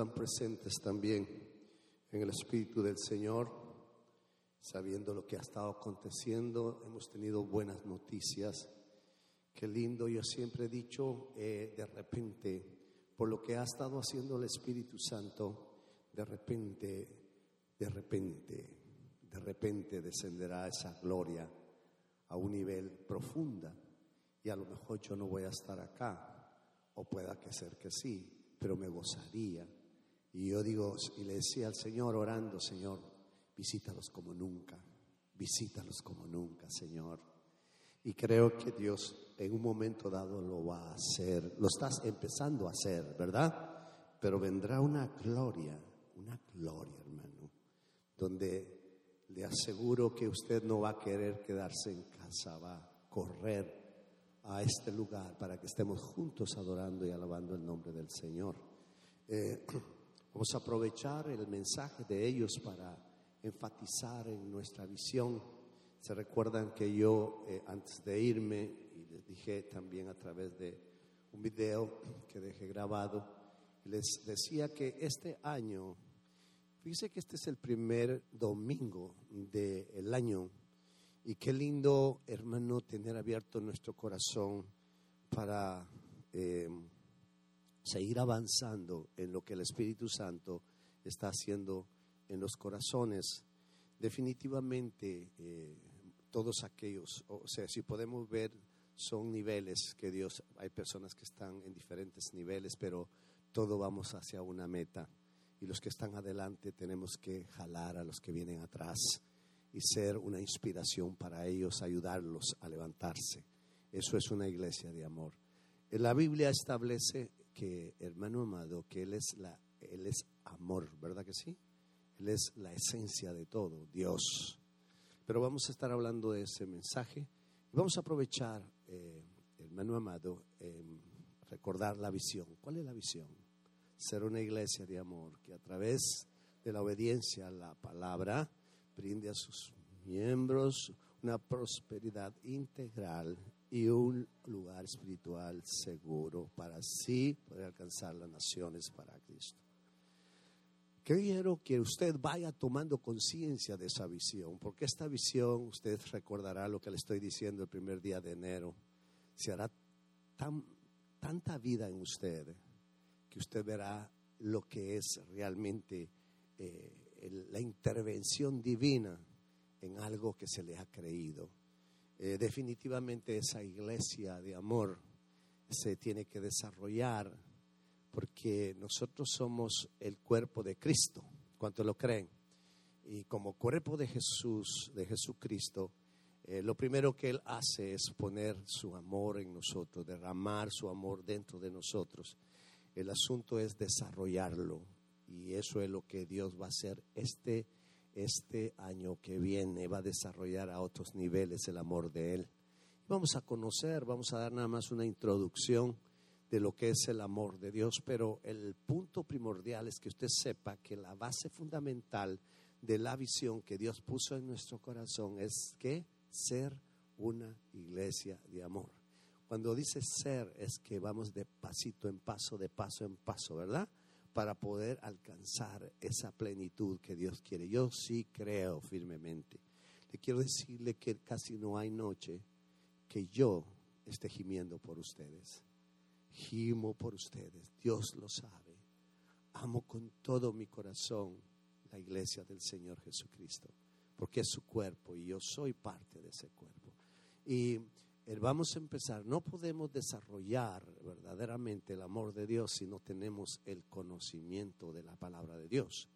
están presentes también en el Espíritu del Señor, sabiendo lo que ha estado aconteciendo. Hemos tenido buenas noticias. Qué lindo, yo siempre he dicho, eh, de repente, por lo que ha estado haciendo el Espíritu Santo, de repente, de repente, de repente descenderá esa gloria a un nivel profunda. Y a lo mejor yo no voy a estar acá, o pueda que ser que sí, pero me gozaría. Y yo digo, y le decía al Señor orando, Señor, visítalos como nunca, visítalos como nunca, Señor. Y creo que Dios en un momento dado lo va a hacer, lo estás empezando a hacer, ¿verdad? Pero vendrá una gloria, una gloria, hermano, donde le aseguro que usted no va a querer quedarse en casa, va a correr a este lugar para que estemos juntos adorando y alabando el nombre del Señor. Eh, vamos a aprovechar el mensaje de ellos para enfatizar en nuestra visión. Se recuerdan que yo eh, antes de irme, y les dije también a través de un video que dejé grabado, les decía que este año, fíjense que este es el primer domingo del año y qué lindo, hermano, tener abierto nuestro corazón para eh, seguir avanzando en lo que el Espíritu Santo está haciendo en los corazones. Definitivamente, eh, todos aquellos, o sea, si podemos ver, son niveles que Dios, hay personas que están en diferentes niveles, pero todo vamos hacia una meta. Y los que están adelante tenemos que jalar a los que vienen atrás y ser una inspiración para ellos, ayudarlos a levantarse. Eso es una iglesia de amor. La Biblia establece que, hermano amado, que Él es, la, él es amor, ¿verdad que sí? Él es la esencia de todo, Dios. Pero vamos a estar hablando de ese mensaje vamos a aprovechar, eh, hermano amado, recordar la visión. ¿Cuál es la visión? Ser una iglesia de amor que a través de la obediencia a la palabra, brinde a sus miembros una prosperidad integral y un lugar espiritual seguro para así poder alcanzar las naciones para Cristo. Quiero que usted vaya tomando conciencia de esa visión, porque esta visión, usted recordará lo que le estoy diciendo el primer día de enero, se hará tan, tanta vida en usted que usted verá lo que es realmente eh, la intervención divina en algo que se le ha creído. Eh, definitivamente esa iglesia de amor se tiene que desarrollar porque nosotros somos el cuerpo de Cristo, ¿cuánto lo creen? Y como cuerpo de Jesús, de Jesucristo, eh, lo primero que Él hace es poner su amor en nosotros, derramar su amor dentro de nosotros. El asunto es desarrollarlo, y eso es lo que Dios va a hacer este, este año que viene. Va a desarrollar a otros niveles el amor de Él. Vamos a conocer, vamos a dar nada más una introducción de lo que es el amor de Dios, pero el punto primordial es que usted sepa que la base fundamental de la visión que Dios puso en nuestro corazón es que ser una iglesia de amor. Cuando dice ser es que vamos de pasito en paso, de paso en paso, ¿verdad? Para poder alcanzar esa plenitud que Dios quiere. Yo sí creo firmemente. Le quiero decirle que casi no hay noche que yo esté gimiendo por ustedes. Gimo por ustedes. Dios lo sabe. Amo con todo mi corazón la iglesia del Señor Jesucristo, porque es su cuerpo y yo soy parte de ese cuerpo. Y vamos a empezar. No podemos desarrollar verdaderamente el amor de Dios si no tenemos el conocimiento de la palabra de Dios.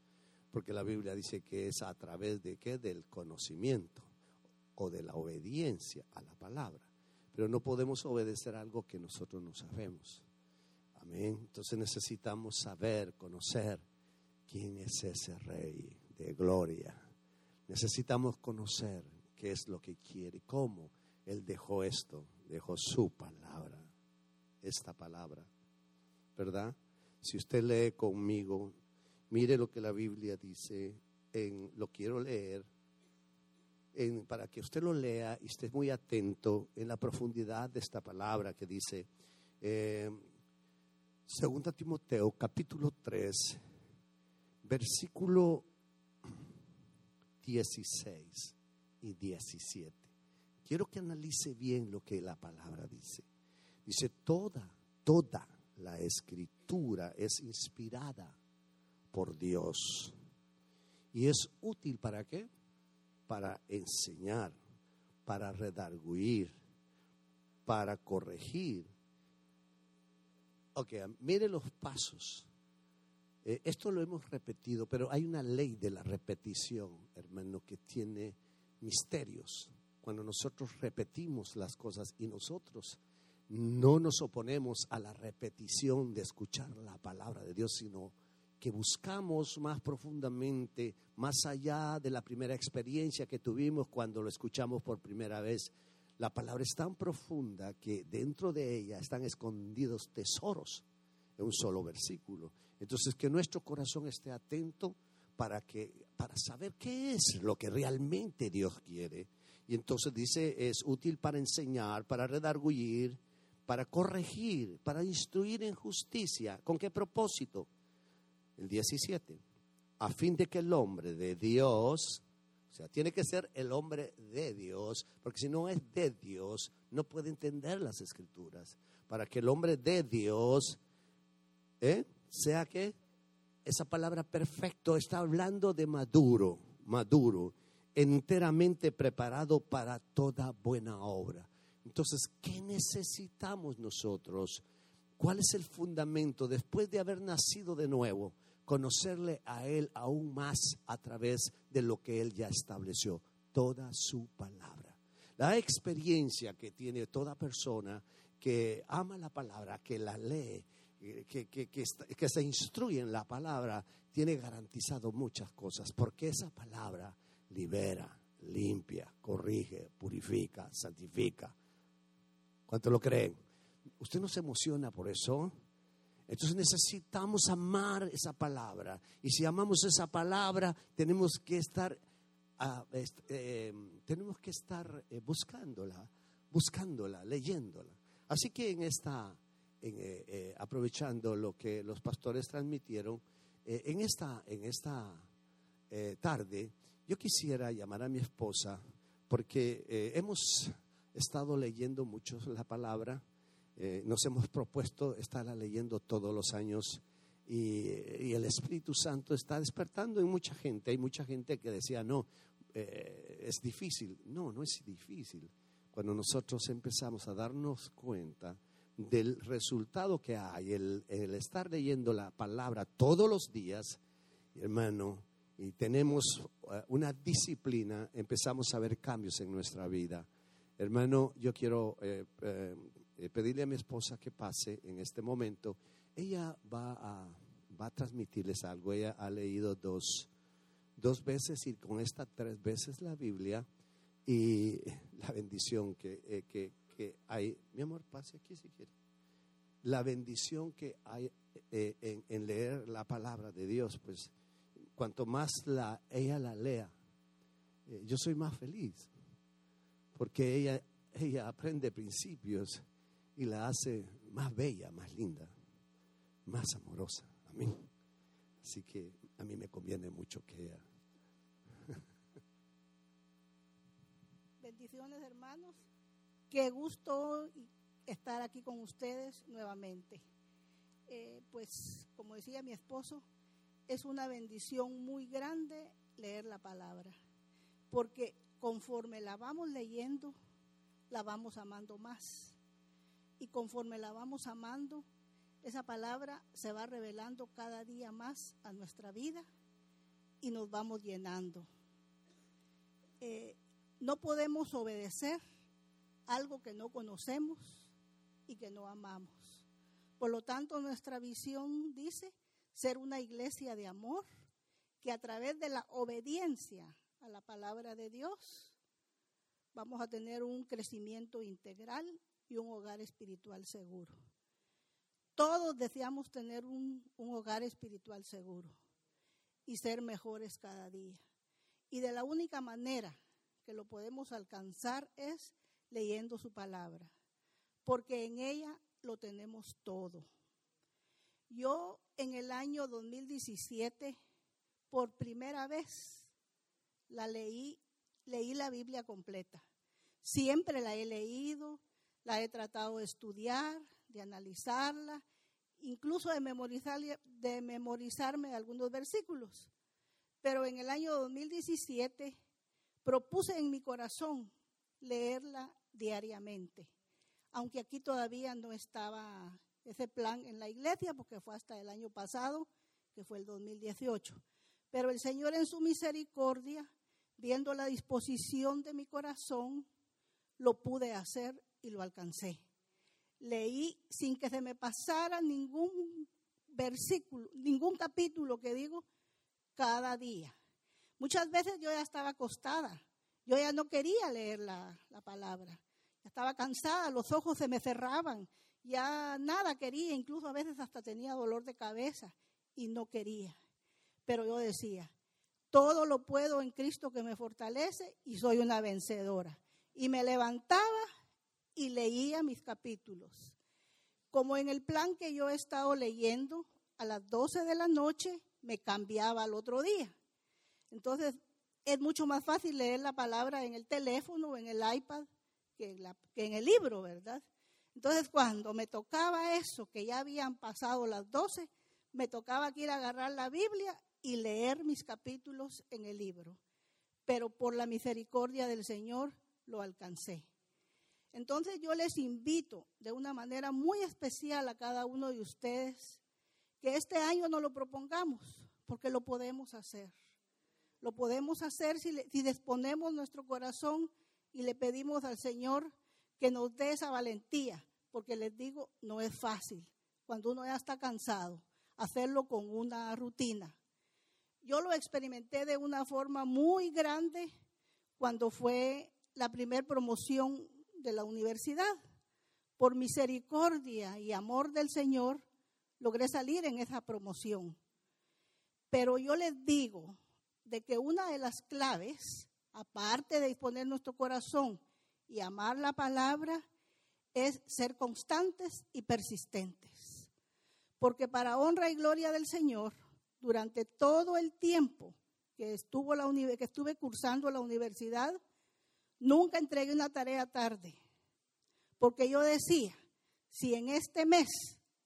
Porque la Biblia dice que es a través de qué? Del conocimiento o de la obediencia a la palabra. Pero no podemos obedecer algo que nosotros no sabemos. Amén. Entonces necesitamos saber, conocer quién es ese rey de gloria. Necesitamos conocer qué es lo que quiere, cómo él dejó esto, dejó su palabra, esta palabra, ¿verdad? Si usted lee conmigo, mire lo que la Biblia dice, en, lo quiero leer, para que usted lo lea y esté muy atento en la profundidad de esta palabra que dice, eh, Segunda Timoteo capítulo 3, versículo 16 y 17. Quiero que analice bien lo que la palabra dice. Dice, toda, toda la escritura es inspirada por Dios. ¿Y es útil para qué? Para enseñar, para redarguir, para corregir. Ok, mire los pasos. Eh, esto lo hemos repetido, pero hay una ley de la repetición, hermano, que tiene misterios. Cuando nosotros repetimos las cosas y nosotros no nos oponemos a la repetición de escuchar la palabra de Dios, sino que buscamos más profundamente, más allá de la primera experiencia que tuvimos cuando lo escuchamos por primera vez. La palabra es tan profunda que dentro de ella están escondidos tesoros en un solo versículo. Entonces, que nuestro corazón esté atento para, que, para saber qué es lo que realmente Dios quiere. Y entonces dice, es útil para enseñar, para redarguir, para corregir, para instruir en justicia. ¿Con qué propósito? El 17. A fin de que el hombre de Dios, o sea, tiene que ser el hombre de Dios, porque si no es de Dios, no puede entender las escrituras. Para que el hombre de Dios, ¿eh? sea que esa palabra perfecto está hablando de maduro, maduro, enteramente preparado para toda buena obra. Entonces, ¿qué necesitamos nosotros? ¿Cuál es el fundamento después de haber nacido de nuevo? Conocerle a Él aún más a través de lo que Él ya estableció, toda su palabra. La experiencia que tiene toda persona que ama la palabra, que la lee, que, que, que, se instruye en la palabra, tiene garantizado muchas cosas, porque esa palabra libera, limpia, corrige, purifica, santifica. ¿Cuánto lo creen? ¿Usted no se emociona por eso? Entonces necesitamos amar esa palabra. Y si amamos esa palabra, tenemos que estar, ah, eh, tenemos que estar eh, buscándola, buscándola, leyéndola. Así que en esta, eh, aprovechando lo que los pastores transmitieron, en esta, en esta tarde, yo quisiera llamar a mi esposa porque hemos estado leyendo mucho la palabra. Eh, nos hemos propuesto estarla leyendo todos los años y, el Espíritu Santo está despertando en mucha gente. Hay mucha gente que decía, no, eh, es difícil. No, no es difícil. Cuando nosotros empezamos a darnos cuenta del resultado que hay, el, el estar leyendo la palabra todos los días, hermano, y tenemos eh, una disciplina, empezamos a ver cambios en nuestra vida. Hermano, yo quiero eh, eh, pedirle a mi esposa que pase en este momento. Ella va a, va a transmitirles algo. Ella ha leído dos, dos veces y con esta tres veces la Biblia y la bendición que, eh, que, que hay. Mi amor, pase aquí si quiere. La bendición que hay en, en, leer la palabra de Dios, pues cuanto más la, ella la lea, yo soy más feliz porque ella, ella aprende principios y la hace más bella, más linda, más amorosa. Amén. Así que a mí me conviene mucho que ella. Bendiciones, hermanos. Qué gusto estar aquí con ustedes nuevamente. Eh, pues, como decía mi esposo, es una bendición muy grande leer la palabra, porque conforme la vamos leyendo, la vamos amando más. Y conforme la vamos amando, esa palabra se va revelando cada día más a nuestra vida y nos vamos llenando. Eh, no podemos obedecer algo que no conocemos y que no amamos. Por lo tanto, nuestra visión dice ser una iglesia de amor que a través de la obediencia a la palabra de Dios, vamos a tener un crecimiento integral y un hogar espiritual seguro. Todos deseamos tener un, un, hogar espiritual seguro y ser mejores cada día. Y de la única manera que lo podemos alcanzar es leyendo su palabra, porque en ella lo tenemos todo. Yo en el año 2017 por primera vez la leí, leí la Biblia completa. Siempre la he leído, la he tratado de estudiar, de analizarla, incluso de, memorizar, de memorizarme algunos versículos. Pero en el año 2017 propuse en mi corazón leerla diariamente, aunque aquí todavía no estaba ese plan en la iglesia, porque fue hasta el año pasado, que fue el 2018. Pero el Señor en su misericordia, viendo la disposición de mi corazón, lo pude hacer y lo alcancé. Leí sin que se me pasara ningún versículo, ningún capítulo que digo cada día. Muchas veces yo ya estaba acostada, yo ya no quería leer la, la palabra, estaba cansada, los ojos se me cerraban, ya nada quería, incluso a veces hasta tenía dolor de cabeza y no quería. Pero yo decía, todo lo puedo en Cristo que me fortalece y soy una vencedora. Y me levantaba y leía mis capítulos. Como en el plan que yo he estado leyendo, a las 12 de la noche me cambiaba al otro día. Entonces, es mucho más fácil leer la palabra en el teléfono o en el iPad que en, que en el libro, ¿verdad? Entonces, cuando me tocaba eso, que ya habían pasado las 12, me tocaba ir a agarrar la Biblia y leer mis capítulos en el libro. Pero por la misericordia del Señor lo alcancé. Entonces yo les invito de una manera muy especial a cada uno de ustedes que este año no lo propongamos, porque lo podemos hacer. Lo podemos hacer si, si disponemos nuestro corazón y le pedimos al Señor que nos dé esa valentía, porque les digo, no es fácil. Cuando uno ya está cansado, hacerlo con una rutina. Yo lo experimenté de una forma muy grande cuando fue la primera promoción de la universidad. Por misericordia y amor del Señor, logré salir en esa promoción. Pero yo les digo de que una de las claves, aparte de disponer nuestro corazón y amar la palabra, es ser constantes y persistentes porque para honra y gloria del Señor, durante todo el tiempo que, estuve cursando la universidad, nunca entregué una tarea tarde, porque yo decía, si en este mes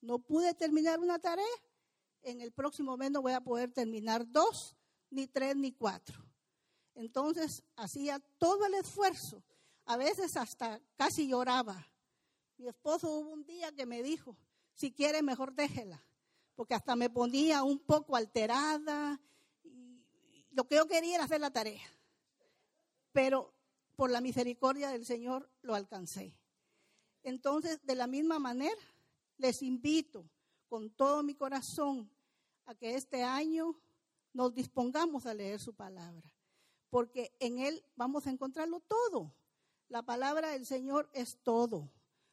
no pude terminar una tarea, en el próximo mes no voy a poder terminar dos, ni tres, ni cuatro. Entonces hacía todo el esfuerzo, a veces hasta casi lloraba. Mi esposo hubo un día que me dijo, si quiere, mejor déjela, porque hasta me ponía un poco alterada. Y lo que yo quería era hacer la tarea, pero por la misericordia del Señor lo alcancé. Entonces, de la misma manera, les invito con todo mi corazón a que este año nos dispongamos a leer su palabra, porque en Él vamos a encontrarlo todo. La palabra del Señor es todo.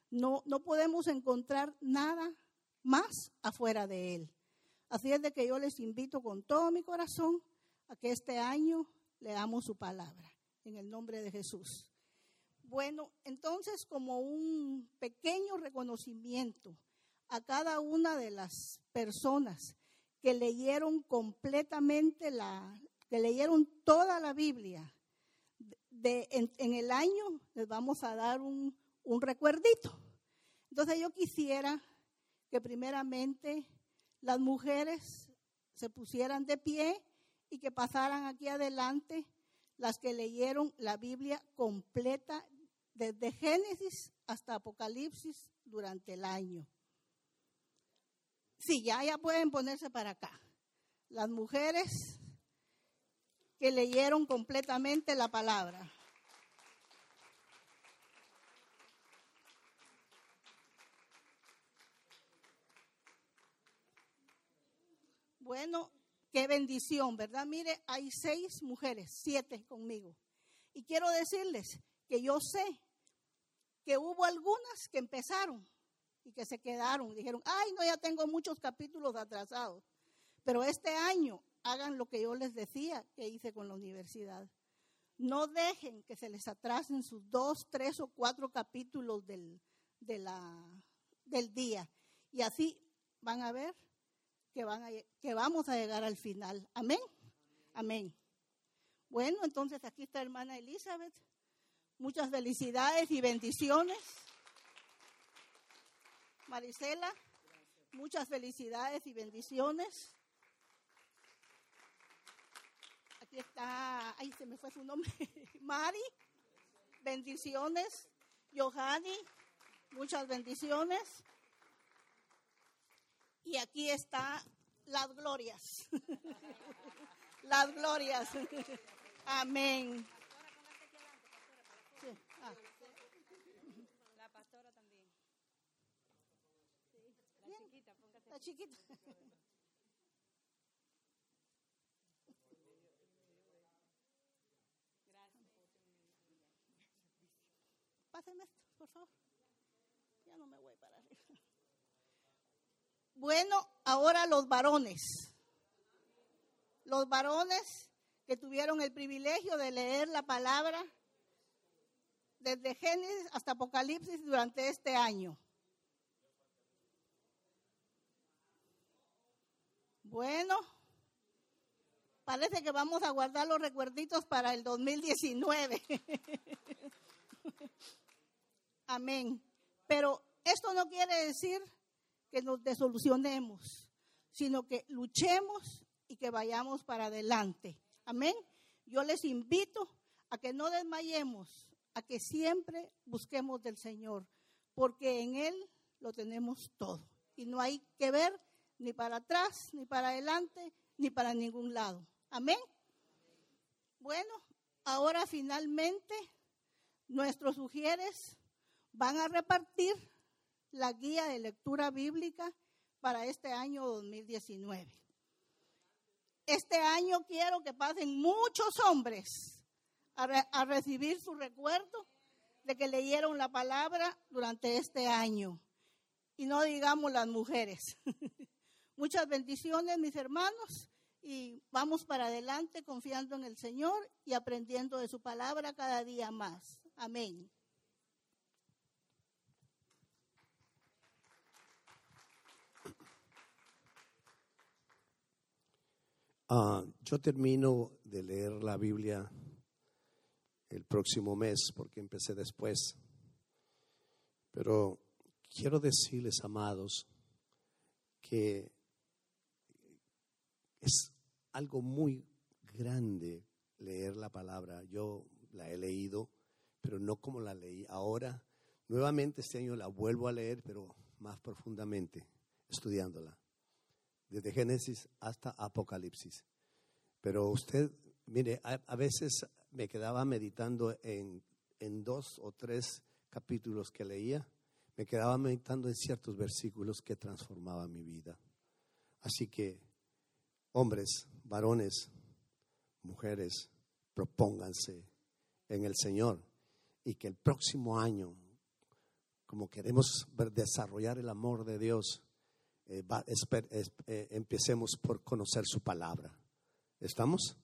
No, no podemos encontrar nada más afuera de Él. Así es de que yo les invito con todo mi corazón a que este año leamos su palabra, en el nombre de Jesús. Bueno, entonces como un pequeño reconocimiento a cada una de las personas que leyeron completamente la, que leyeron toda la Biblia, en, el año les vamos a dar un, un recuerdito. Entonces yo quisiera que primeramente las mujeres se pusieran de pie y que pasaran aquí adelante las que leyeron la Biblia completa desde Génesis hasta Apocalipsis durante el año. Sí, ya, ya pueden ponerse para acá. Las mujeres que leyeron completamente la palabra. Bueno, qué bendición, ¿verdad? Mire, hay seis mujeres, siete conmigo. Y quiero decirles que yo sé que hubo algunas que empezaron y que se quedaron. Dijeron, ay, no, ya tengo muchos capítulos atrasados. Pero este año hagan lo que yo les decía que hice con la universidad. No dejen que se les atrasen sus dos, tres o cuatro capítulos del, del día. Y así van a ver que, van a, que vamos a llegar al final. Amén. Amén. Bueno, entonces aquí está hermana Elizabeth. Muchas felicidades y bendiciones. Marisela, muchas felicidades y bendiciones. Aquí está, ay, se me fue su nombre, Mari, bendiciones. Johanny, muchas bendiciones. Y aquí está las glorias. las glorias. Amén. Ah. La pastora también. La chiquita, La chiquita. Pásenme esto, por favor. Ya no me voy para arriba. Bueno, ahora los varones. Los varones que tuvieron el privilegio de leer la palabra desde Génesis hasta Apocalipsis durante este año. Bueno, parece que vamos a guardar los recuerditos para el 2019. Amén. Pero esto no quiere decir que nos desolucionemos, sino que luchemos y que vayamos para adelante. Amén. Yo les invito a que no desmayemos, a que siempre busquemos del Señor, porque en Él lo tenemos todo. Y no hay que ver ni para atrás, ni para adelante, ni para ningún lado. Amén. Bueno, ahora finalmente nuestros sugieres van a repartir la guía de lectura bíblica para este año 2019. Este año quiero que pasen muchos hombres a, recibir su recuerdo de que leyeron la palabra durante este año. Y no digamos las mujeres. Muchas bendiciones, mis hermanos, y vamos para adelante confiando en el Señor y aprendiendo de su palabra cada día más. Amén. Ah, yo termino de leer la Biblia el próximo mes porque empecé después. Pero quiero decirles, amados, que es algo muy grande leer la palabra. Yo la he leído, pero no como la leí ahora. Nuevamente este año la vuelvo a leer, pero más profundamente, estudiándola desde Génesis hasta Apocalipsis. Pero usted, mire, a, veces me quedaba meditando en, en dos o tres capítulos que leía, me quedaba meditando en ciertos versículos que transformaban mi vida. Así que, hombres, varones, mujeres, propónganse en el Señor y que el próximo año, como queremos desarrollar el amor de Dios, eh, eh, empecemos por conocer su palabra. ¿Estamos?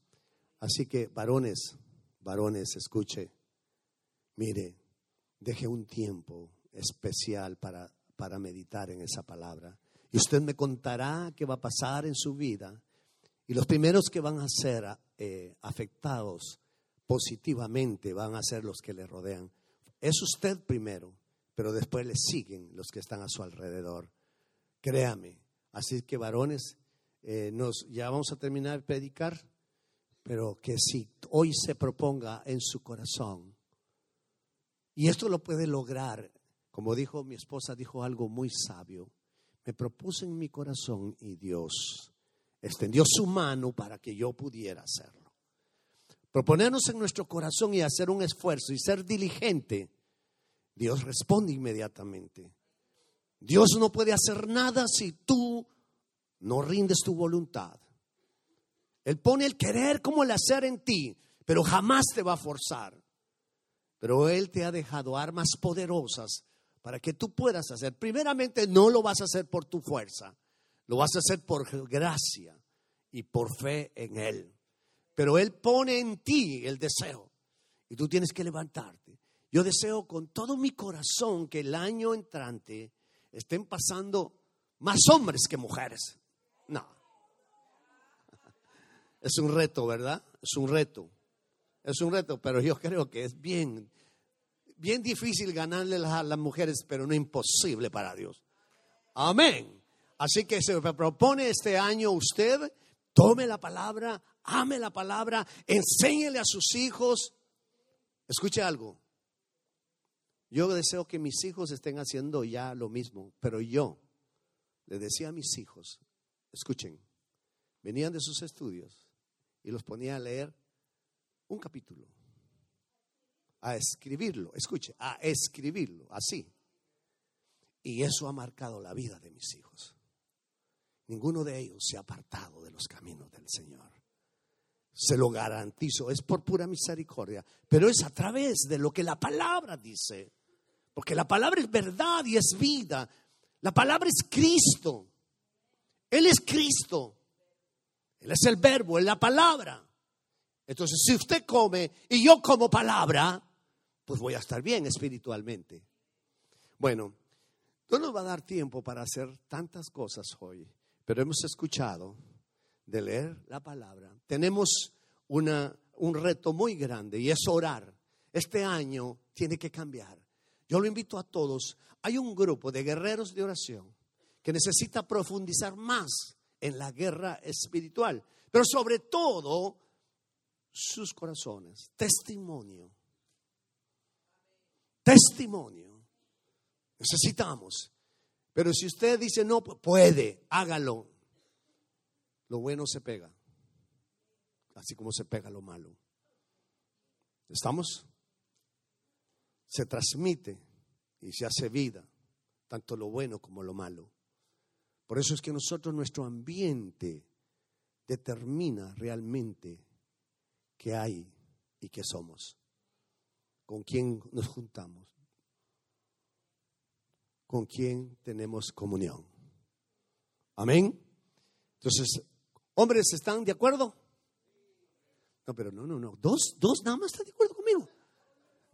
Así que, varones, varones, escuche, mire, deje un tiempo especial para, para meditar en esa palabra. Y usted me contará qué va a pasar en su vida. Y los primeros que van a ser eh, afectados positivamente van a ser los que le rodean. Es usted primero, pero después le siguen los que están a su alrededor. Créame. Así que varones, eh, nos, ya vamos a terminar de predicar, pero que si hoy se proponga en su corazón, y esto lo puede lograr, como dijo mi esposa, dijo algo muy sabio, me propuso en mi corazón y Dios extendió su mano para que yo pudiera hacerlo. Proponernos en nuestro corazón y hacer un esfuerzo y ser diligente, Dios responde inmediatamente. Dios no puede hacer nada si tú no rindes tu voluntad. Él pone el querer como el hacer en ti, pero jamás te va a forzar. Pero Él te ha dejado armas poderosas para que tú puedas hacer. Primeramente, no lo vas a hacer por tu fuerza, lo vas a hacer por gracia y por fe en Él. Pero Él pone en ti el deseo y tú tienes que levantarte. Yo deseo con todo mi corazón que el año entrante estén pasando más hombres que mujeres. No. Es un reto, ¿verdad? Es un reto. Es un reto, pero yo creo que es bien, bien difícil ganarle a las mujeres, pero no imposible para Dios. Amén. Así que se propone este año usted, tome la palabra, ame la palabra, enséñele a sus hijos. Escuche algo. Yo deseo que mis hijos estén haciendo ya lo mismo, pero yo le decía a mis hijos, escuchen, venían de sus estudios y los ponía a leer un capítulo, a escribirlo, escuche, a escribirlo, así. Y eso ha marcado la vida de mis hijos. Ninguno de ellos se ha apartado de los caminos del Señor. Se lo garantizo, es por pura misericordia, pero es a través de lo que la palabra dice. Porque la palabra es verdad y es vida. La palabra es Cristo. Él es Cristo. Él es el verbo, es la palabra. Entonces, si usted come y yo como palabra, pues voy a estar bien espiritualmente. Bueno, no nos va a dar tiempo para hacer tantas cosas hoy, pero hemos escuchado de leer la palabra. Tenemos una, un reto muy grande y es orar. Este año tiene que cambiar. Yo lo invito a todos. Hay un grupo de guerreros de oración que necesita profundizar más en la guerra espiritual, pero sobre todo sus corazones. Testimonio. Testimonio. Necesitamos. Pero si usted dice no puede, hágalo. Lo bueno se pega, así como se pega lo malo. ¿Estamos? Se transmite y se hace vida, tanto lo bueno como lo malo. Por eso es que nosotros, nuestro ambiente determina realmente qué hay y qué somos, con quién nos juntamos, con quién tenemos comunión. Amén. Entonces, hombres, ¿están de acuerdo? No, pero no, no, no. Dos, dos nada más están de acuerdo conmigo.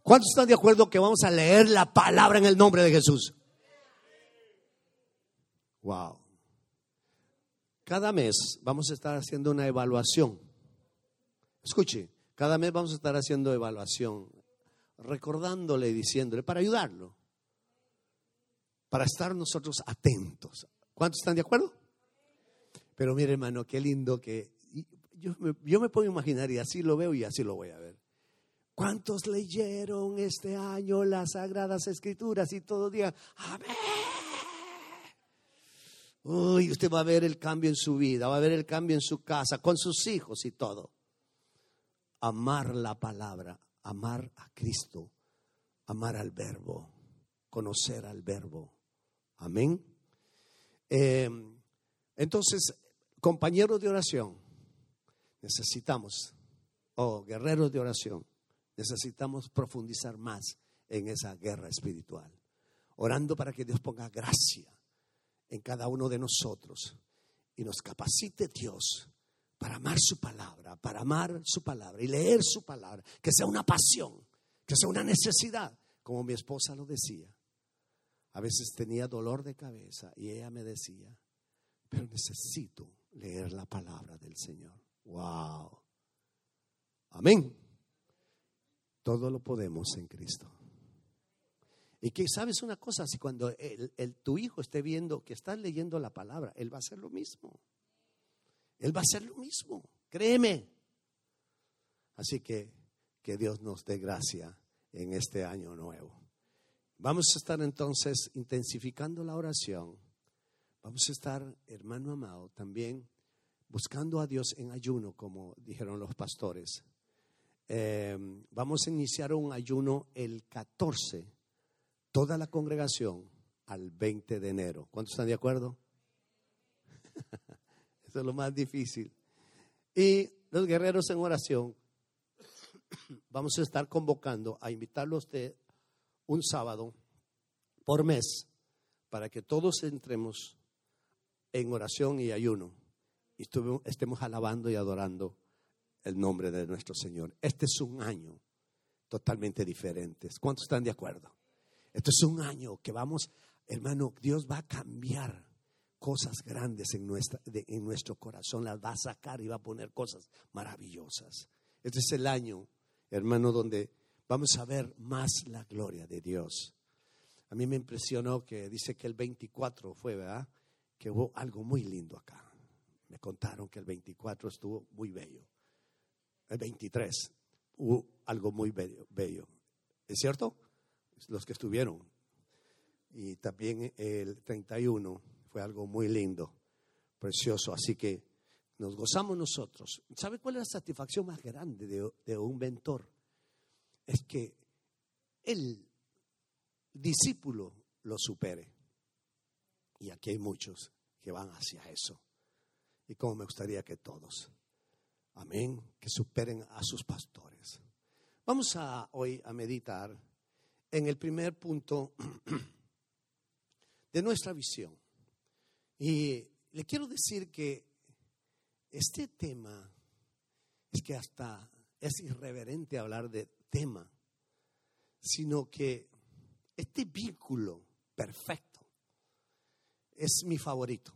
¿Cuántos están de acuerdo que vamos a leer la palabra en el nombre de Jesús? Wow. Cada mes vamos a estar haciendo una evaluación. Escuche, cada mes vamos a estar haciendo evaluación, recordándole y diciéndole para ayudarlo, para estar nosotros atentos. ¿Cuántos están de acuerdo? Pero mire, hermano, qué lindo que yo me, yo me puedo imaginar y así lo veo y así lo voy a ver. ¿Cuántos leyeron este año las Sagradas Escrituras y todo día? Amén. Uy, usted va a ver el cambio en su vida, va a ver el cambio en su casa, con sus hijos y todo. Amar la palabra, amar a Cristo, amar al verbo, conocer al verbo. Amén. Eh, entonces, compañeros de oración, necesitamos, oh, guerreros de oración, necesitamos profundizar más en esa guerra espiritual, orando para que Dios ponga gracia en cada uno de nosotros y nos capacite Dios para amar su palabra, para amar su palabra y leer su palabra, que sea una pasión, que sea una necesidad, como mi esposa lo decía. A veces tenía dolor de cabeza y ella me decía, pero necesito leer la palabra del Señor. Wow. Amén. Todo lo podemos en Cristo. Y que sabes una cosa, si cuando el, tu hijo esté viendo que estás leyendo la palabra, él va a hacer lo mismo. Él va a hacer lo mismo, créeme. Así que que Dios nos dé gracia en este año nuevo. Vamos a estar entonces intensificando la oración. Vamos a estar, hermano amado, también buscando a Dios en ayuno, como dijeron los pastores. Eh, vamos a iniciar un ayuno el 14 toda la congregación al 20 de enero. ¿Cuántos están de acuerdo? Eso es lo más difícil. Y los guerreros en oración, vamos a estar convocando a invitarlos de un sábado por mes para que todos entremos en oración y ayuno y estemos alabando y adorando el nombre de nuestro Señor. Este es un año totalmente diferente. ¿Cuántos están de acuerdo? Esto es un año que vamos, hermano, Dios va a cambiar cosas grandes en, nuestra, en nuestro corazón, las va a sacar y va a poner cosas maravillosas. Este es el año, hermano, donde vamos a ver más la gloria de Dios. A mí me impresionó que dice que el 24 fue, ¿verdad? Que hubo algo muy lindo acá. Me contaron que el 24 estuvo muy bello. El 23 hubo algo muy bello. ¿Es cierto? Los que estuvieron. Y también el 31 fue algo muy lindo, precioso. Así que nos gozamos nosotros. ¿Sabe cuál es la satisfacción más grande de, de un mentor? Es que el discípulo lo supere. Y aquí hay muchos que van hacia eso. Y como me gustaría que todos, amén, que superen a sus pastores. Vamos a hoy a meditar en el primer punto de nuestra visión. Y le quiero decir que este tema es que hasta es irreverente hablar de tema, sino que este vínculo perfecto es mi favorito.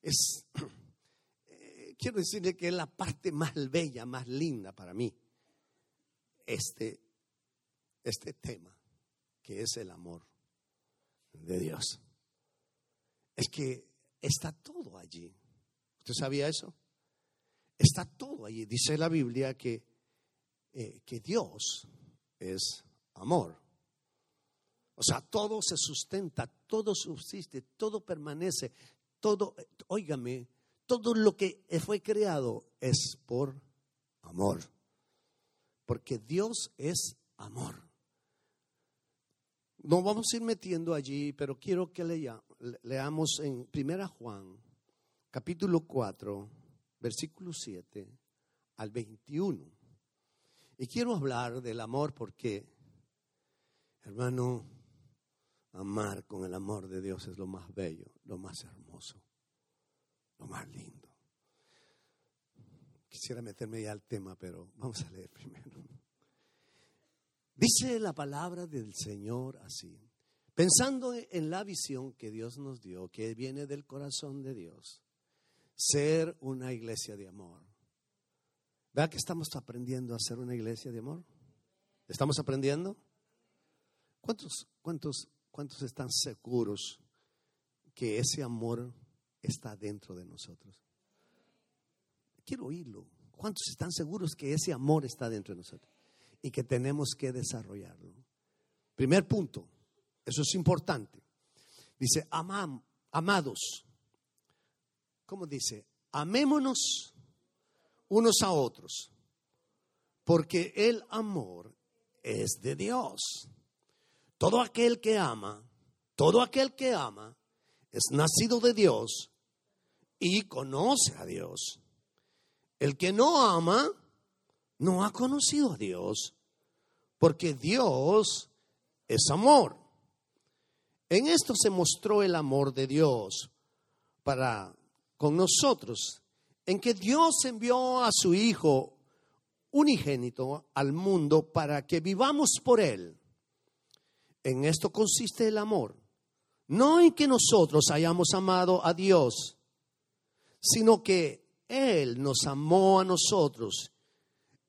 Es, quiero decirle que es la parte más bella, más linda para mí, este, este tema, que es el amor de Dios. Es que está todo allí. ¿Usted sabía eso? Está todo allí. Dice la Biblia que, eh, que Dios es amor. O sea, todo se sustenta, todo subsiste, todo permanece, todo, óigame, todo lo que fue creado es por amor. Porque Dios es amor. No vamos a ir metiendo allí, pero quiero que lea- leamos en Primera Juan, capítulo 4, versículo 7 al 21. Y quiero hablar del amor porque, hermano, amar con el amor de Dios es lo más bello, lo más hermoso, lo más lindo. Quisiera meterme ya al tema, pero vamos a leer primero. Dice la palabra del Señor así, pensando en la visión que Dios nos dio, que viene del corazón de Dios, ser una iglesia de amor. ¿Verdad que estamos aprendiendo a ser una iglesia de amor? ¿Estamos aprendiendo? ¿Cuántos, cuántos, cuántos están seguros que ese amor está dentro de nosotros? Quiero oírlo. ¿Cuántos están seguros que ese amor está dentro de nosotros? Y que tenemos que desarrollarlo. Primer punto, eso es importante. Dice, amam, amados. ¿Cómo dice? Amémonos unos a otros, porque el amor es de Dios. Todo aquel que ama, todo aquel que ama, es nacido de Dios y conoce a Dios. El que no ama, no ha conocido a Dios, porque Dios es amor. En esto se mostró el amor de Dios para con nosotros, en que Dios envió a su Hijo unigénito al mundo para que vivamos por Él. En esto consiste el amor, no en que nosotros hayamos amado a Dios, sino que Él nos amó a nosotros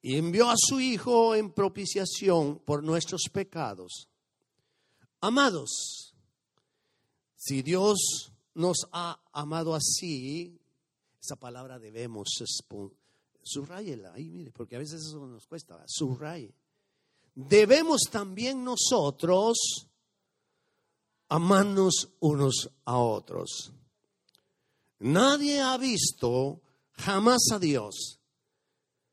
y envió a su Hijo en propiciación por nuestros pecados. Amados, si Dios nos ha amado así, esa palabra debemos subrayela ahí, mire, porque a veces eso nos cuesta, subraye. Debemos también nosotros amarnos unos a otros. Nadie ha visto jamás a Dios.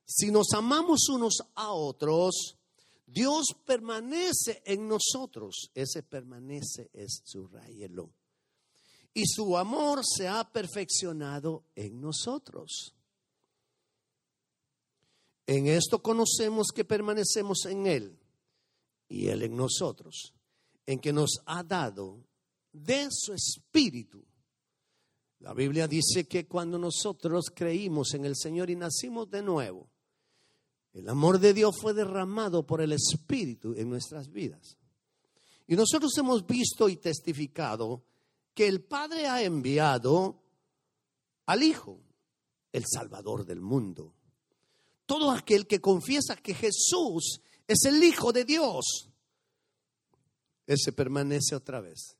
Si nos amamos unos a otros, Dios permanece en nosotros. Ese permanece es subrayelo y su amor se ha perfeccionado en nosotros. En esto conocemos que permanecemos en Él y Él en nosotros, en que nos ha dado de su espíritu. La Biblia dice que cuando nosotros creímos en el Señor y nacimos de nuevo, el amor de Dios fue derramado por el Espíritu en nuestras vidas. Y nosotros hemos visto y testificado que el Padre ha enviado al Hijo, el Salvador del mundo. Todo aquel que confiesa que Jesús es el Hijo de Dios, ese permanece otra vez.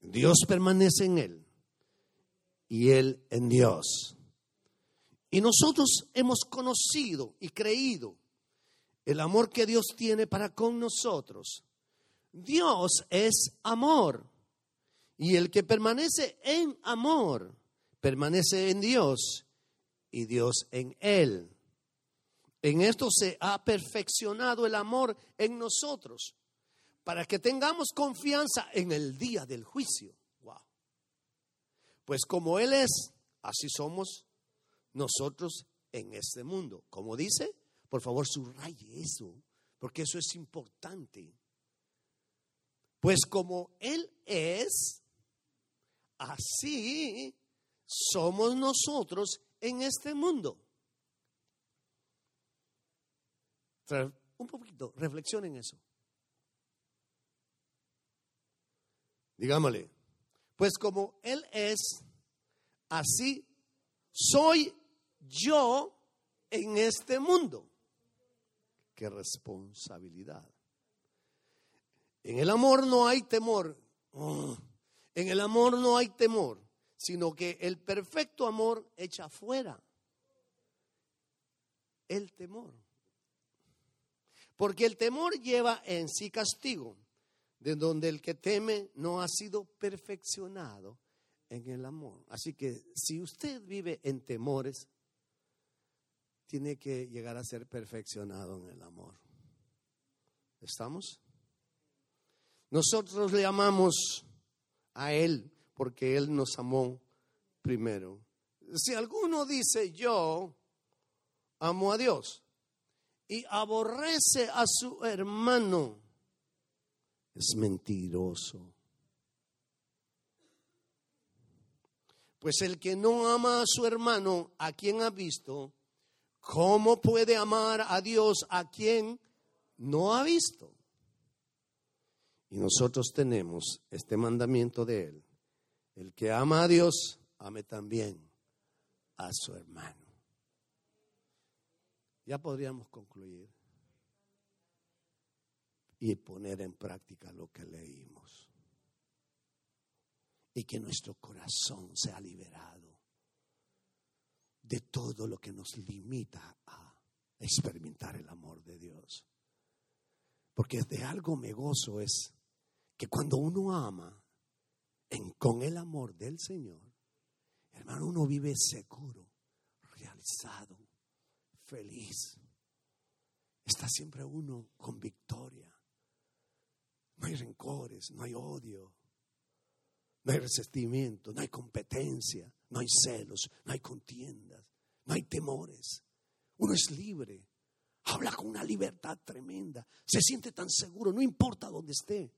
Dios permanece en él y él en Dios. Y nosotros hemos conocido y creído el amor que Dios tiene para con nosotros. Dios es amor. Y el que permanece en amor, permanece en Dios y Dios en él. En esto se ha perfeccionado el amor en nosotros, para que tengamos confianza en el día del juicio. Pues como Él es, así somos nosotros en este mundo. Como dice, por favor subraye eso, porque eso es importante. Pues como Él es, así somos nosotros en este mundo. Un poquito, reflexionen eso. Digámosle, pues como Él es, así soy yo en este mundo. Qué responsabilidad. En el amor no hay temor. Oh, en el amor no hay temor, sino que el perfecto amor echa fuera el temor. Porque el temor lleva en sí castigo, de donde el que teme no ha sido perfeccionado en el amor. Así que si usted vive en temores, tiene que llegar a ser perfeccionado en el amor. ¿Estamos? Nosotros le amamos a Él porque Él nos amó primero. Si alguno dice yo amo a Dios y aborrece a su hermano, es mentiroso. Pues el que no ama a su hermano, a quien ha visto, ¿cómo puede amar a Dios a quien no ha visto? Y nosotros tenemos este mandamiento de Él. El que ama a Dios, ame también a su hermano. Ya podríamos concluir y poner en práctica lo que leímos. Y que nuestro corazón sea liberado de todo lo que nos limita a experimentar el amor de Dios. Porque de algo me gozo es que cuando uno ama con el amor del Señor, hermano, uno vive seguro, realizado, feliz. Está siempre uno con victoria. No hay rencores, no hay odio, no hay resentimiento, no hay competencia, no hay celos, no hay contiendas, no hay temores. Uno es libre, habla con una libertad tremenda, se siente tan seguro, no importa dónde esté.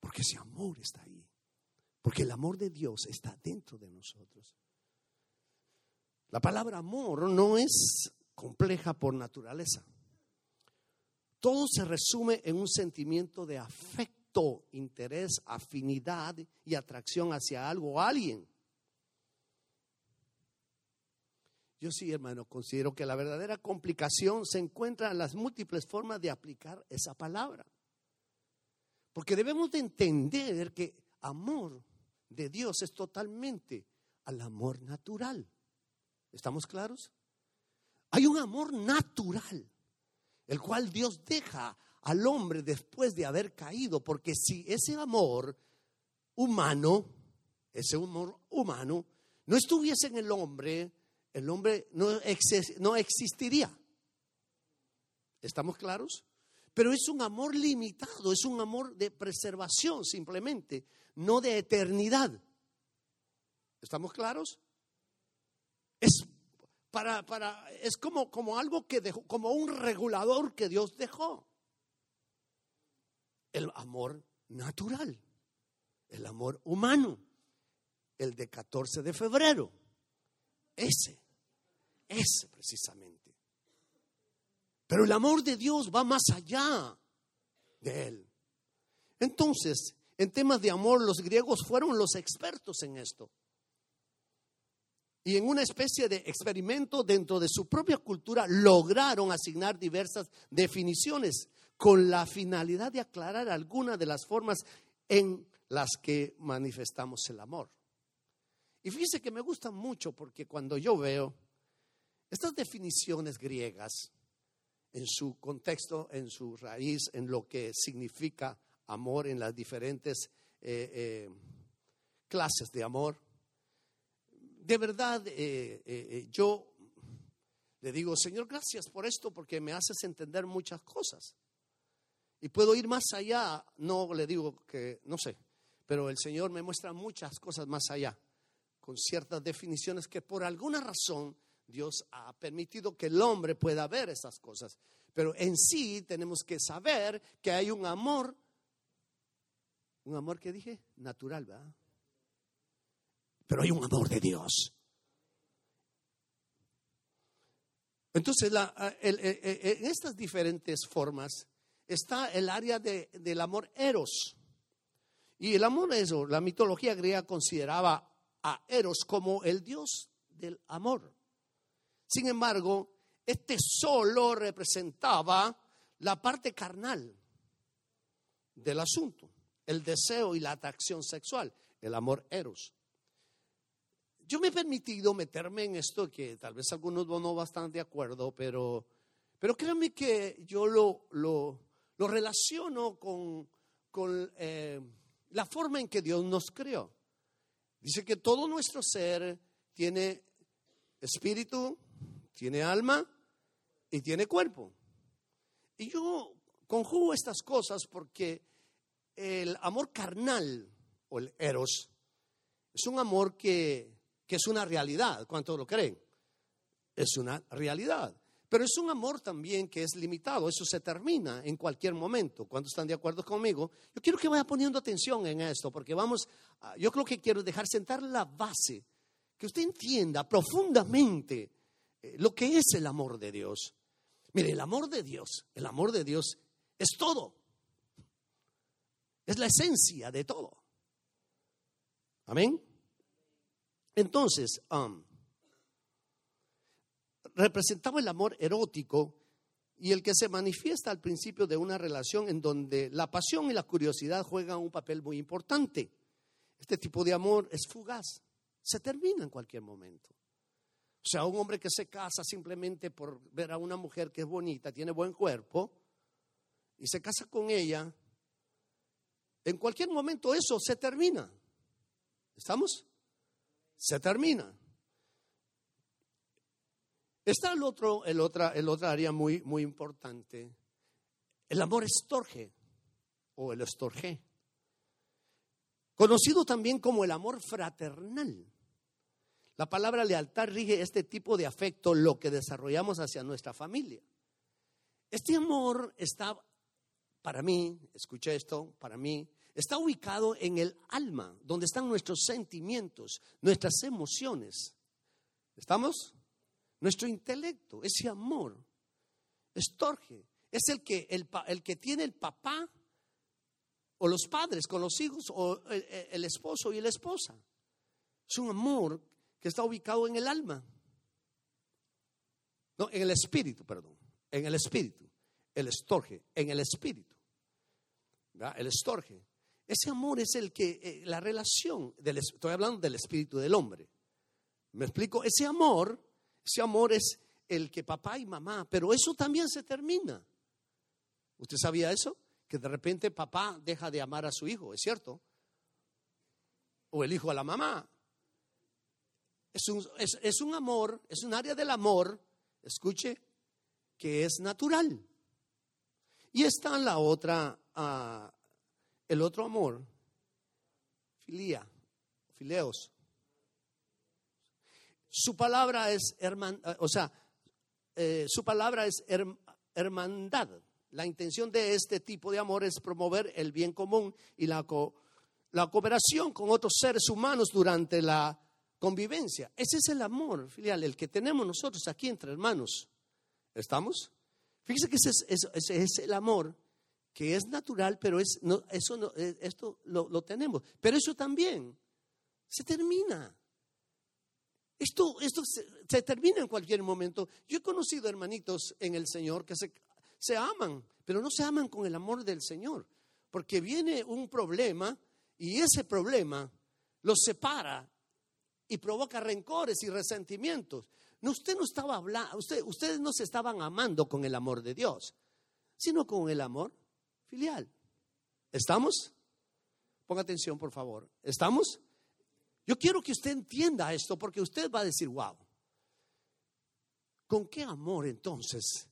Porque ese amor está ahí. Porque el amor de Dios está dentro de nosotros. La palabra amor no es compleja por naturaleza. Todo se resume en un sentimiento de afecto, interés, afinidad y atracción hacia algo o alguien. Yo sí, hermano, considero que la verdadera complicación se encuentra en las múltiples formas de aplicar esa palabra. Porque debemos de entender que amor de Dios es totalmente al amor natural. ¿Estamos claros? Hay un amor natural, el cual Dios deja al hombre después de haber caído, porque si ese amor humano, ese amor humano, no estuviese en el hombre, el hombre no, existiría. ¿Estamos claros? Pero es un amor limitado, es un amor de preservación simplemente, no de eternidad. ¿Estamos claros? Es para, para, es como, como algo que dejó, como un regulador que Dios dejó. El amor natural, el amor humano, el de 14 de febrero. Ese, ese precisamente. Pero el amor de Dios va más allá de él. Entonces, En temas de amor, los griegos fueron los expertos en esto. Y en una especie de experimento dentro de su propia cultura lograron asignar diversas definiciones con la finalidad de aclarar algunas de las formas en las que manifestamos el amor. Y fíjese que me gusta mucho porque cuando yo veo estas definiciones griegas en su contexto, en su raíz, en lo que significa amor en las diferentes eh, eh, clases de amor, de verdad eh, yo le digo, Señor, gracias por esto porque me haces entender muchas cosas. Y puedo ir más allá, no le digo que, no sé, pero el Señor me muestra muchas cosas más allá, con ciertas definiciones que por alguna razón Dios ha permitido que el hombre pueda ver esas cosas. Pero en sí tenemos que saber que hay un amor, un amor que dije, natural, ¿verdad? Pero hay un amor de Dios. Entonces, en estas diferentes formas está el área del amor eros. Y el amor eso, la mitología griega consideraba a Eros como el dios del amor. Sin embargo, este solo representaba la parte carnal del asunto, el deseo y la atracción sexual, el amor eros. Yo me he permitido meterme en esto que tal vez algunos no están de acuerdo, pero, pero créanme que yo lo, lo, relaciono con, con eh, la forma en que Dios nos creó. Dice que todo nuestro ser tiene espíritu, tiene alma y tiene cuerpo. Y yo conjugo estas cosas porque el amor carnal o el eros es un amor que, que es una realidad. ¿Cuántos lo creen? Es una realidad. Pero es un amor también que es limitado, eso se termina en cualquier momento. Cuando están de acuerdo conmigo, yo quiero que vaya poniendo atención en esto, porque vamos, yo creo que quiero dejar sentar la base, que usted entienda profundamente eh, lo que es el amor de Dios. Mire, el amor de Dios, el amor de Dios es todo. Es la esencia de todo. Amén. Entonces, um, representaba el amor erótico y el que se manifiesta al principio de una relación en donde la pasión y la curiosidad juegan un papel muy importante. Este tipo de amor es fugaz, se termina en cualquier momento. O sea, un hombre que se casa simplemente por ver a una mujer que es bonita, tiene buen cuerpo, y se casa con ella, en cualquier momento eso se termina. ¿Estamos? Se termina. Está el otro, el otra, el otra área muy, muy importante, el amor estorge o el estorge, conocido también como el amor fraternal. La palabra lealtad rige este tipo de afecto, lo que desarrollamos hacia nuestra familia. Este amor está, para mí, escuché esto, para mí, está ubicado en el alma, donde están nuestros sentimientos, nuestras emociones. ¿Estamos? nuestro intelecto, ese amor. Estorge, es el que, el, el que tiene el papá o los padres con los hijos o el, esposo y la esposa. Es un amor que está ubicado en el alma. No, en el espíritu, perdón. En el espíritu. El estorge, en el espíritu. El estorge. Ese amor es el que, eh, la relación, del, estoy hablando del espíritu del hombre. ¿Me explico? Ese amor ese amor es el que papá y mamá, pero eso también se termina. ¿Usted sabía eso? Que de repente papá deja de amar a su hijo, ¿es cierto? O el hijo a la mamá. Es un, es, un amor, es un área del amor, escuche, que es natural. Y está la otra, ah, el otro amor, filía, fileos, su palabra es herman, eh, o sea, eh, su palabra es hermandad. La intención de este tipo de amor es promover el bien común y la, la cooperación con otros seres humanos durante la convivencia. Ese es el amor filial, el que tenemos nosotros aquí entre hermanos. ¿Estamos? Fíjese que ese es, ese es el amor que es natural, pero es, no, eso no, eh, esto lo, lo tenemos. Pero eso también se termina. Esto, esto se, termina en cualquier momento. Yo he conocido hermanitos en el Señor que se, se aman, pero no se aman con el amor del Señor, porque viene un problema y ese problema los separa y provoca rencores y resentimientos. No, usted no estaba hablando, usted, ustedes no se estaban amando con el amor de Dios, sino con el amor filial. ¿Estamos? Ponga atención, por favor. ¿Estamos? Yo quiero que usted entienda esto porque usted va a decir, wow, ¿con qué amor entonces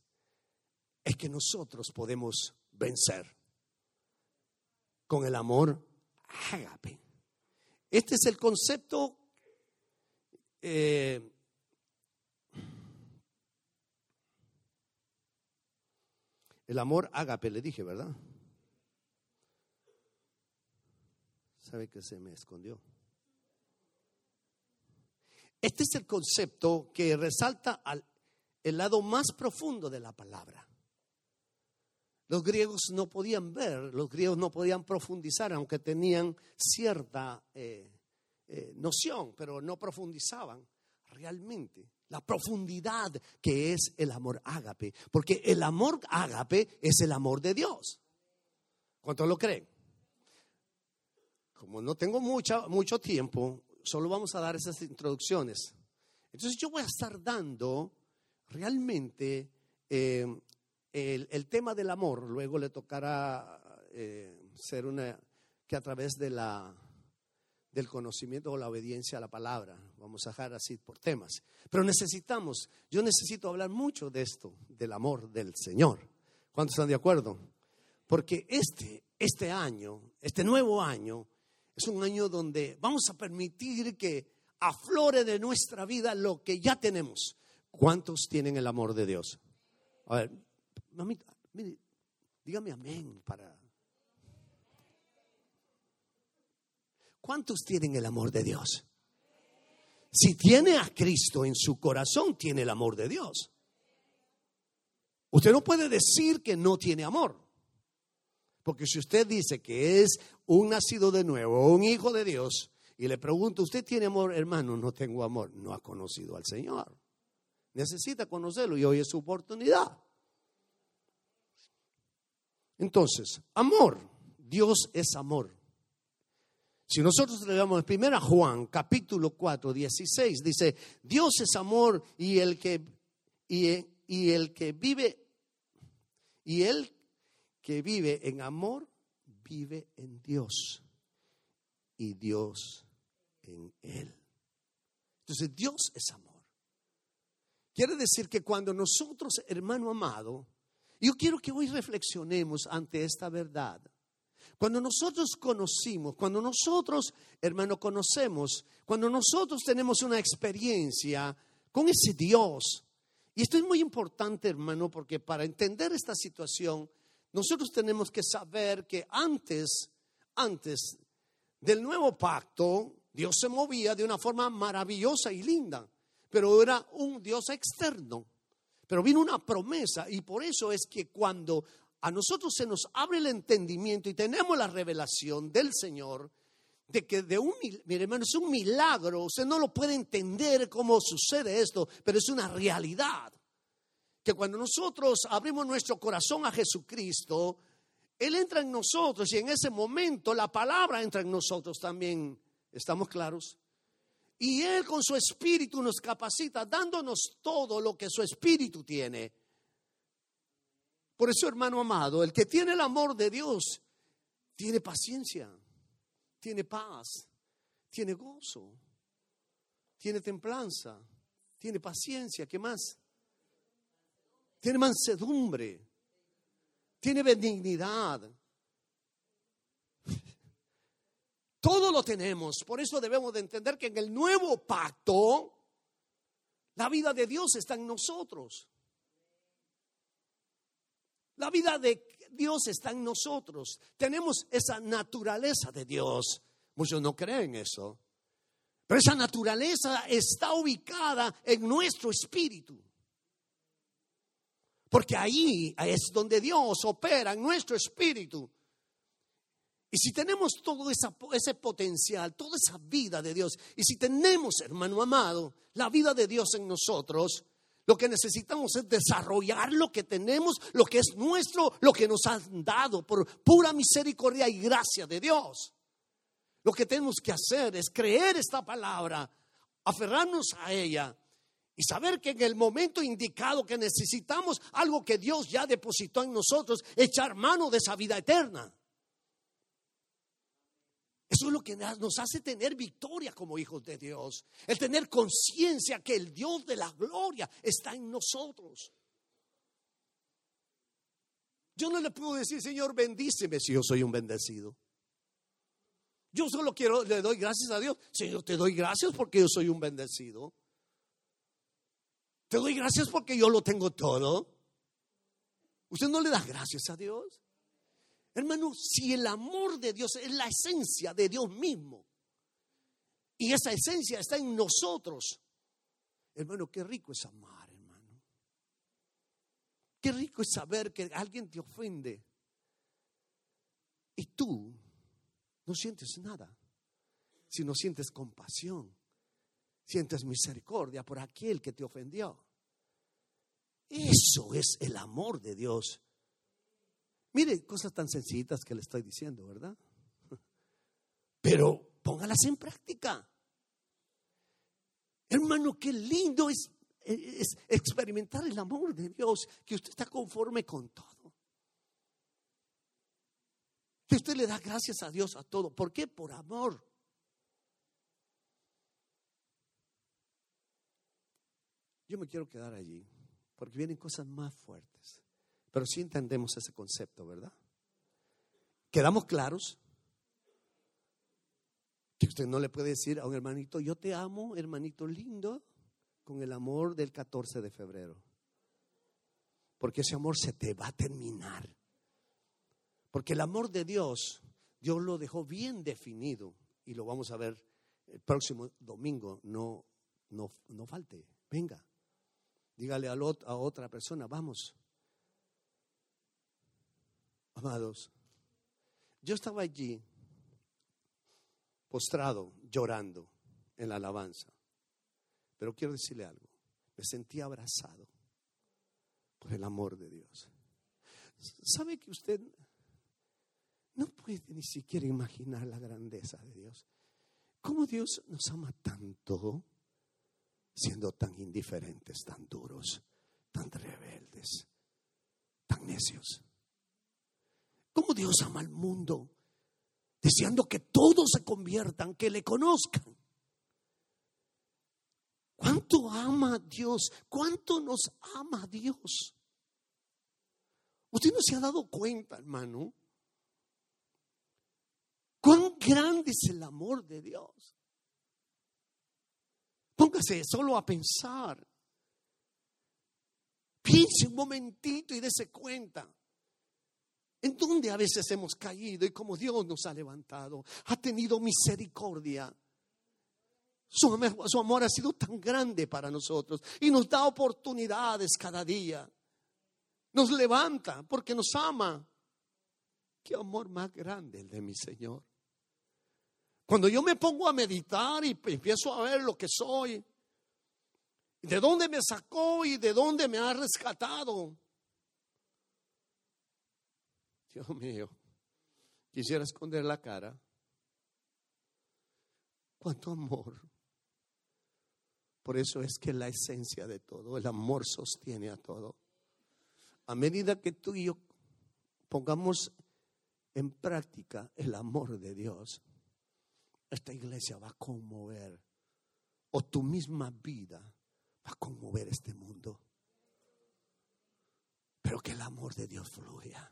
es que nosotros podemos vencer? Con el amor ágape. Este es el concepto eh, el amor ágape, le dije, ¿verdad? ¿Sabe que se me escondió? Este es el concepto que resalta al, el lado más profundo de la palabra. Los griegos no podían ver, los griegos no podían profundizar, aunque tenían cierta eh, eh, noción, pero no profundizaban realmente la profundidad que es el amor ágape, porque el amor ágape es el amor de Dios. ¿Cuántos lo creen? Como no tengo mucha, mucho tiempo, solo vamos a dar esas introducciones. Entonces yo voy a estar dando realmente eh, el, tema del amor. Luego le tocará eh, ser una que a través de la del conocimiento o la obediencia a la palabra. Vamos a dejar así por temas. Pero necesitamos, yo necesito hablar mucho de esto, del amor del Señor. ¿Cuántos están de acuerdo? Porque este, este año, este nuevo año, es un año donde vamos a permitir que aflore de nuestra vida lo que ya tenemos. ¿Cuántos tienen el amor de Dios? A ver, mamita, mire, dígame amén para... ¿Cuántos tienen el amor de Dios? Si tiene a Cristo en su corazón, tiene el amor de Dios. Usted no puede decir que no tiene amor. Porque si usted dice que es un nacido de nuevo, un hijo de Dios, y le pregunto, ¿usted tiene amor? Hermano, no tengo amor. No ha conocido al Señor. Necesita conocerlo y hoy es su oportunidad. Entonces, amor. Dios es amor. Si nosotros leemos en 1 Juan capítulo 4, 16, dice, Dios es amor y el que, y el que vive, y el que vive en amor, vive en Dios y Dios en él. Entonces Dios es amor. Quiere decir que cuando nosotros, hermano amado, yo quiero que hoy reflexionemos ante esta verdad. Cuando nosotros conocimos, cuando nosotros, hermano, conocemos, cuando nosotros tenemos una experiencia con ese Dios, y esto es muy importante, hermano, porque para entender esta situación, nosotros tenemos que saber que antes, antes del nuevo pacto, Dios se movía de una forma maravillosa y linda, pero era un Dios externo. Pero vino una promesa y por eso es que cuando a nosotros se nos abre el entendimiento y tenemos la revelación del Señor, de que de un, hermano, es un milagro, usted no lo puede entender cómo sucede esto, pero es una realidad que cuando nosotros abrimos nuestro corazón a Jesucristo, Él entra en nosotros y en ese momento la palabra entra en nosotros también. ¿Estamos claros? Y Él con su espíritu nos capacita, dándonos todo lo que su espíritu tiene. Por eso, hermano amado, el que tiene el amor de Dios, tiene paciencia, tiene paz, tiene gozo, tiene templanza, tiene paciencia. ¿Qué más? tiene mansedumbre, tiene benignidad. Todo lo tenemos, por eso debemos de entender que en el nuevo pacto la vida de Dios está en nosotros. La vida de Dios está en nosotros. Tenemos esa naturaleza de Dios. Muchos no creen eso. Pero esa naturaleza está ubicada en nuestro espíritu. Porque ahí es donde Dios opera en nuestro espíritu. Y si tenemos todo ese potencial, toda esa vida de Dios, y si tenemos, hermano amado, la vida de Dios en nosotros, lo que necesitamos es desarrollar lo que tenemos, lo que es nuestro, lo que nos han dado por pura misericordia y gracia de Dios. Lo que tenemos que hacer es creer esta palabra, aferrarnos a ella y saber que en el momento indicado que necesitamos algo que Dios ya depositó en nosotros, echar mano de esa vida eterna. Eso es lo que nos hace tener victoria como hijos de Dios. El tener conciencia que el Dios de la gloria está en nosotros. Yo no le puedo decir, Señor, bendíceme si yo soy un bendecido. Yo solo quiero, le doy gracias a Dios. Señor, te doy gracias porque yo soy un bendecido. Te doy gracias porque yo lo tengo todo. ¿Usted no le da gracias a Dios? Hermano, si el amor de Dios es la esencia de Dios mismo y esa esencia está en nosotros, hermano, qué rico es amar, hermano. Qué rico es saber que alguien te ofende y tú no sientes nada, sino sientes compasión, sientes misericordia por aquel que te ofendió. Eso es el amor de Dios. Mire, cosas tan sencillitas que le estoy diciendo, ¿verdad? Pero póngalas en práctica. Hermano, qué lindo es, es, experimentar el amor de Dios, que usted está conforme con todo. Que usted le da gracias a Dios a todo. ¿Por qué? Por amor. Yo me quiero quedar allí, porque vienen cosas más fuertes. Pero sí entendemos ese concepto, ¿verdad? ¿Quedamos claros? Que usted no le puede decir a un hermanito, yo te amo, hermanito lindo, con el amor del 14 de febrero. Porque ese amor se te va a terminar. Porque el amor de Dios, Dios lo dejó bien definido y lo vamos a ver el próximo domingo. No, no, no falte, venga. Dígale a, a otra persona, vamos, Amados, yo estaba allí postrado, llorando en la alabanza. Pero quiero decirle algo, me sentí abrazado por el amor de Dios. ¿Sabe que usted no puede ni siquiera imaginar la grandeza de Dios? ¿Cómo Dios nos ama tanto siendo tan indiferentes, tan duros, tan rebeldes, tan necios? ¿Cómo Dios ama al mundo? Deseando que todos se conviertan, que le conozcan. ¿Cuánto ama Dios? ¿Cuánto nos ama Dios? Usted no se ha dado cuenta, hermano. ¿Cuán grande es el amor de Dios? Póngase solo a pensar. Piense un momentito y dése cuenta. ¿En dónde a veces hemos caído y como Dios nos ha levantado? Ha tenido misericordia. Su su amor, ha sido tan grande para nosotros y nos da oportunidades cada día. Nos levanta porque nos ama. Qué amor más grande el de mi Señor. Cuando yo me pongo a meditar y empiezo a ver lo que soy, de dónde me sacó y de dónde me ha rescatado, Dios mío, quisiera esconder la cara. Cuánto amor. Por eso es que la esencia de todo, el amor sostiene a todo. A medida que tú y yo pongamos en práctica el amor de Dios, esta iglesia va a conmover, o tu misma vida va a conmover este mundo. Pero que el amor de Dios fluya.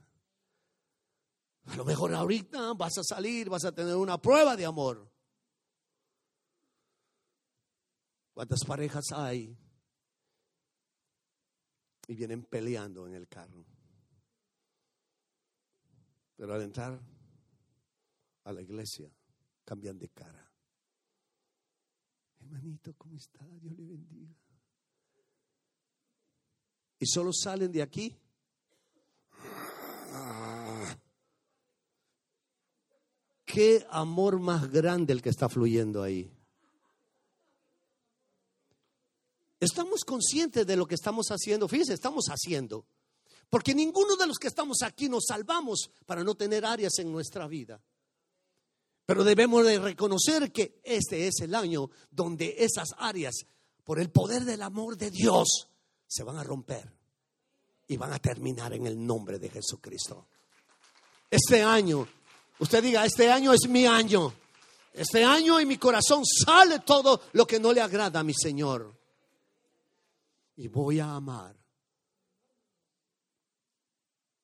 A lo mejor ahorita vas a salir, vas a tener una prueba de amor. ¿Cuántas parejas hay? Y vienen peleando en el carro. Pero al entrar a la iglesia, cambian de cara. Hermanito, ¿cómo está? Dios le bendiga. y solo salen de aquí. Qué amor más grande el que está fluyendo ahí. Estamos conscientes de lo que estamos haciendo. Fíjense, estamos haciendo. Porque ninguno de los que estamos aquí nos salvamos para no tener áreas en nuestra vida. Pero debemos de reconocer que este es el año donde esas áreas, por el poder del amor de Dios, se van a romper y van a terminar en el nombre de Jesucristo. Este año, usted diga, este año es mi año. Este año en mi corazón sale todo lo que no le agrada a mi Señor. Y voy a amar.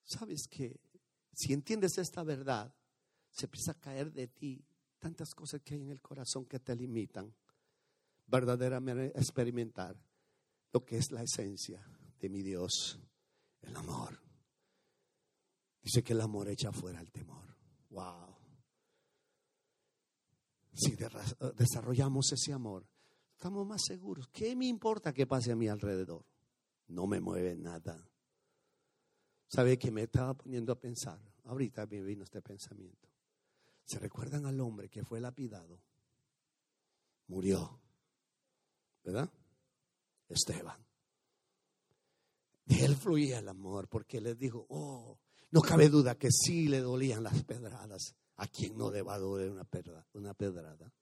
¿Sabes que Si entiendes esta verdad, se empieza a caer de ti tantas cosas que hay en el corazón que te limitan verdaderamente experimentar lo que es la esencia de mi Dios, el amor. Dice que el amor echa fuera el temor. Wow. Si desarrollamos ese amor, estamos más seguros. ¿Qué me importa que pase a mi alrededor? No me mueve nada. ¿Sabe que me estaba poniendo a pensar? Ahorita me vino este pensamiento. ¿Se recuerdan al hombre que fue lapidado? Murió. ¿Verdad? Esteban. De él fluía el amor porque le dijo, oh, no cabe duda que sí le dolían las pedradas. A quien no le va a doler una, una pedrada.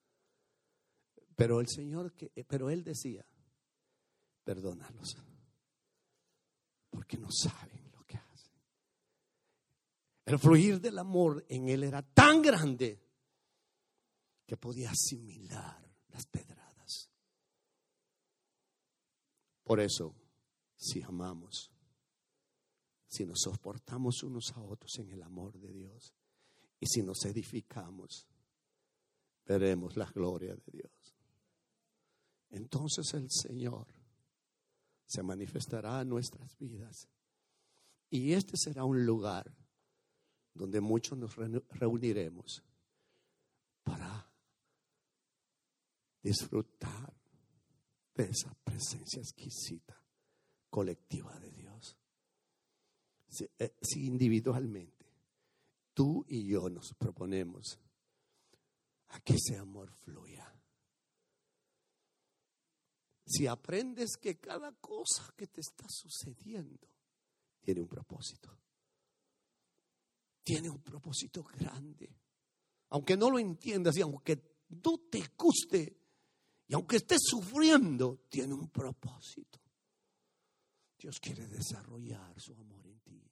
Pero el Señor, que, pero él decía, perdónalos, porque no saben el fluir del amor en él era tan grande que podía asimilar las pedradas. Por eso, si amamos, si nos soportamos unos a otros en el amor de Dios y si nos edificamos, veremos la gloria de Dios. Entonces el Señor se manifestará en nuestras vidas y este será un lugar donde muchos nos reuniremos para disfrutar de esa presencia exquisita, colectiva de Dios. Si, eh, individualmente tú y yo nos proponemos a que ese amor fluya. Si aprendes que cada cosa que te está sucediendo tiene un propósito tiene un propósito grande. Aunque no lo entiendas y aunque no te guste y aunque estés sufriendo, tiene un propósito. Dios quiere desarrollar su amor en ti.